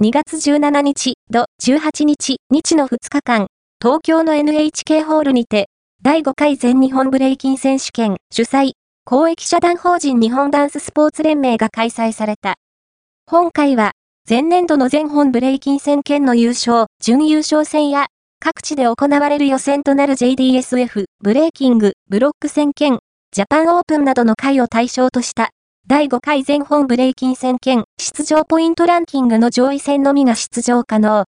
2月17日、土18日、日の2日間、東京の NHK ホールにて、第5回全日本ブレイキン選手権主催、公益社団法人日本ダンススポーツ連盟が開催された。本回は、前年度の全本ブレイキン戦権の優勝、準優勝戦や、各地で行われる予選となる JDSF、ブレイキング、ブロック戦権、ジャパンオープンなどの会を対象とした、第5回全本ブレイキン戦兼、出場ポイントランキングの上位戦のみが出場可能。